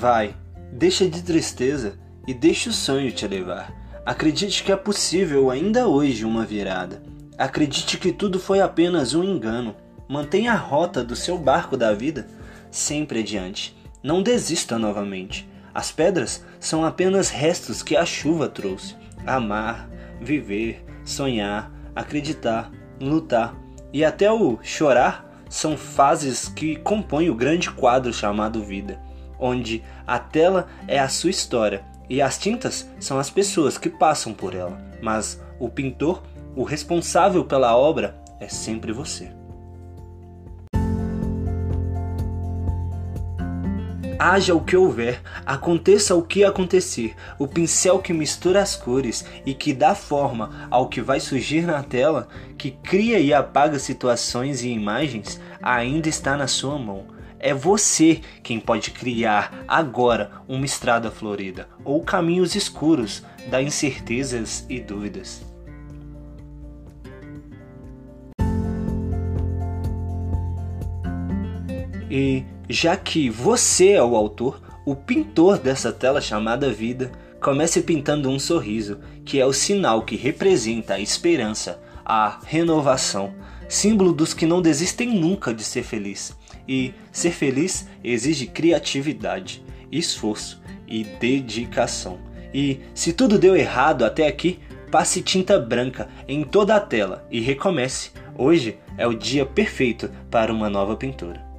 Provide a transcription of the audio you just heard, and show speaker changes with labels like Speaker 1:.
Speaker 1: Vai, deixa de tristeza e deixe o sonho te levar. Acredite que é possível ainda hoje uma virada. Acredite que tudo foi apenas um engano. Mantenha a rota do seu barco da vida sempre adiante. Não desista novamente. As pedras são apenas restos que a chuva trouxe. Amar, viver, sonhar, acreditar, lutar e até o chorar são fases que compõem o grande quadro chamado vida, onde a tela é a sua história e as tintas são as pessoas que passam por ela, mas o pintor, o responsável pela obra, é sempre você. Haja o que houver, aconteça o que acontecer, o pincel que mistura as cores e que dá forma ao que vai surgir na tela, que cria e apaga situações e imagens, ainda está na sua mão. É você quem pode criar agora uma estrada florida ou caminhos escuros da incertezas e dúvidas. E já que você é o autor, o pintor dessa tela chamada vida, comece pintando um sorriso, que é o sinal que representa a esperança, a renovação, símbolo dos que não desistem nunca de ser feliz. E ser feliz exige criatividade, esforço e dedicação. E se tudo deu errado até aqui, passe tinta branca em toda a tela e recomece. Hoje é o dia perfeito para uma nova pintura.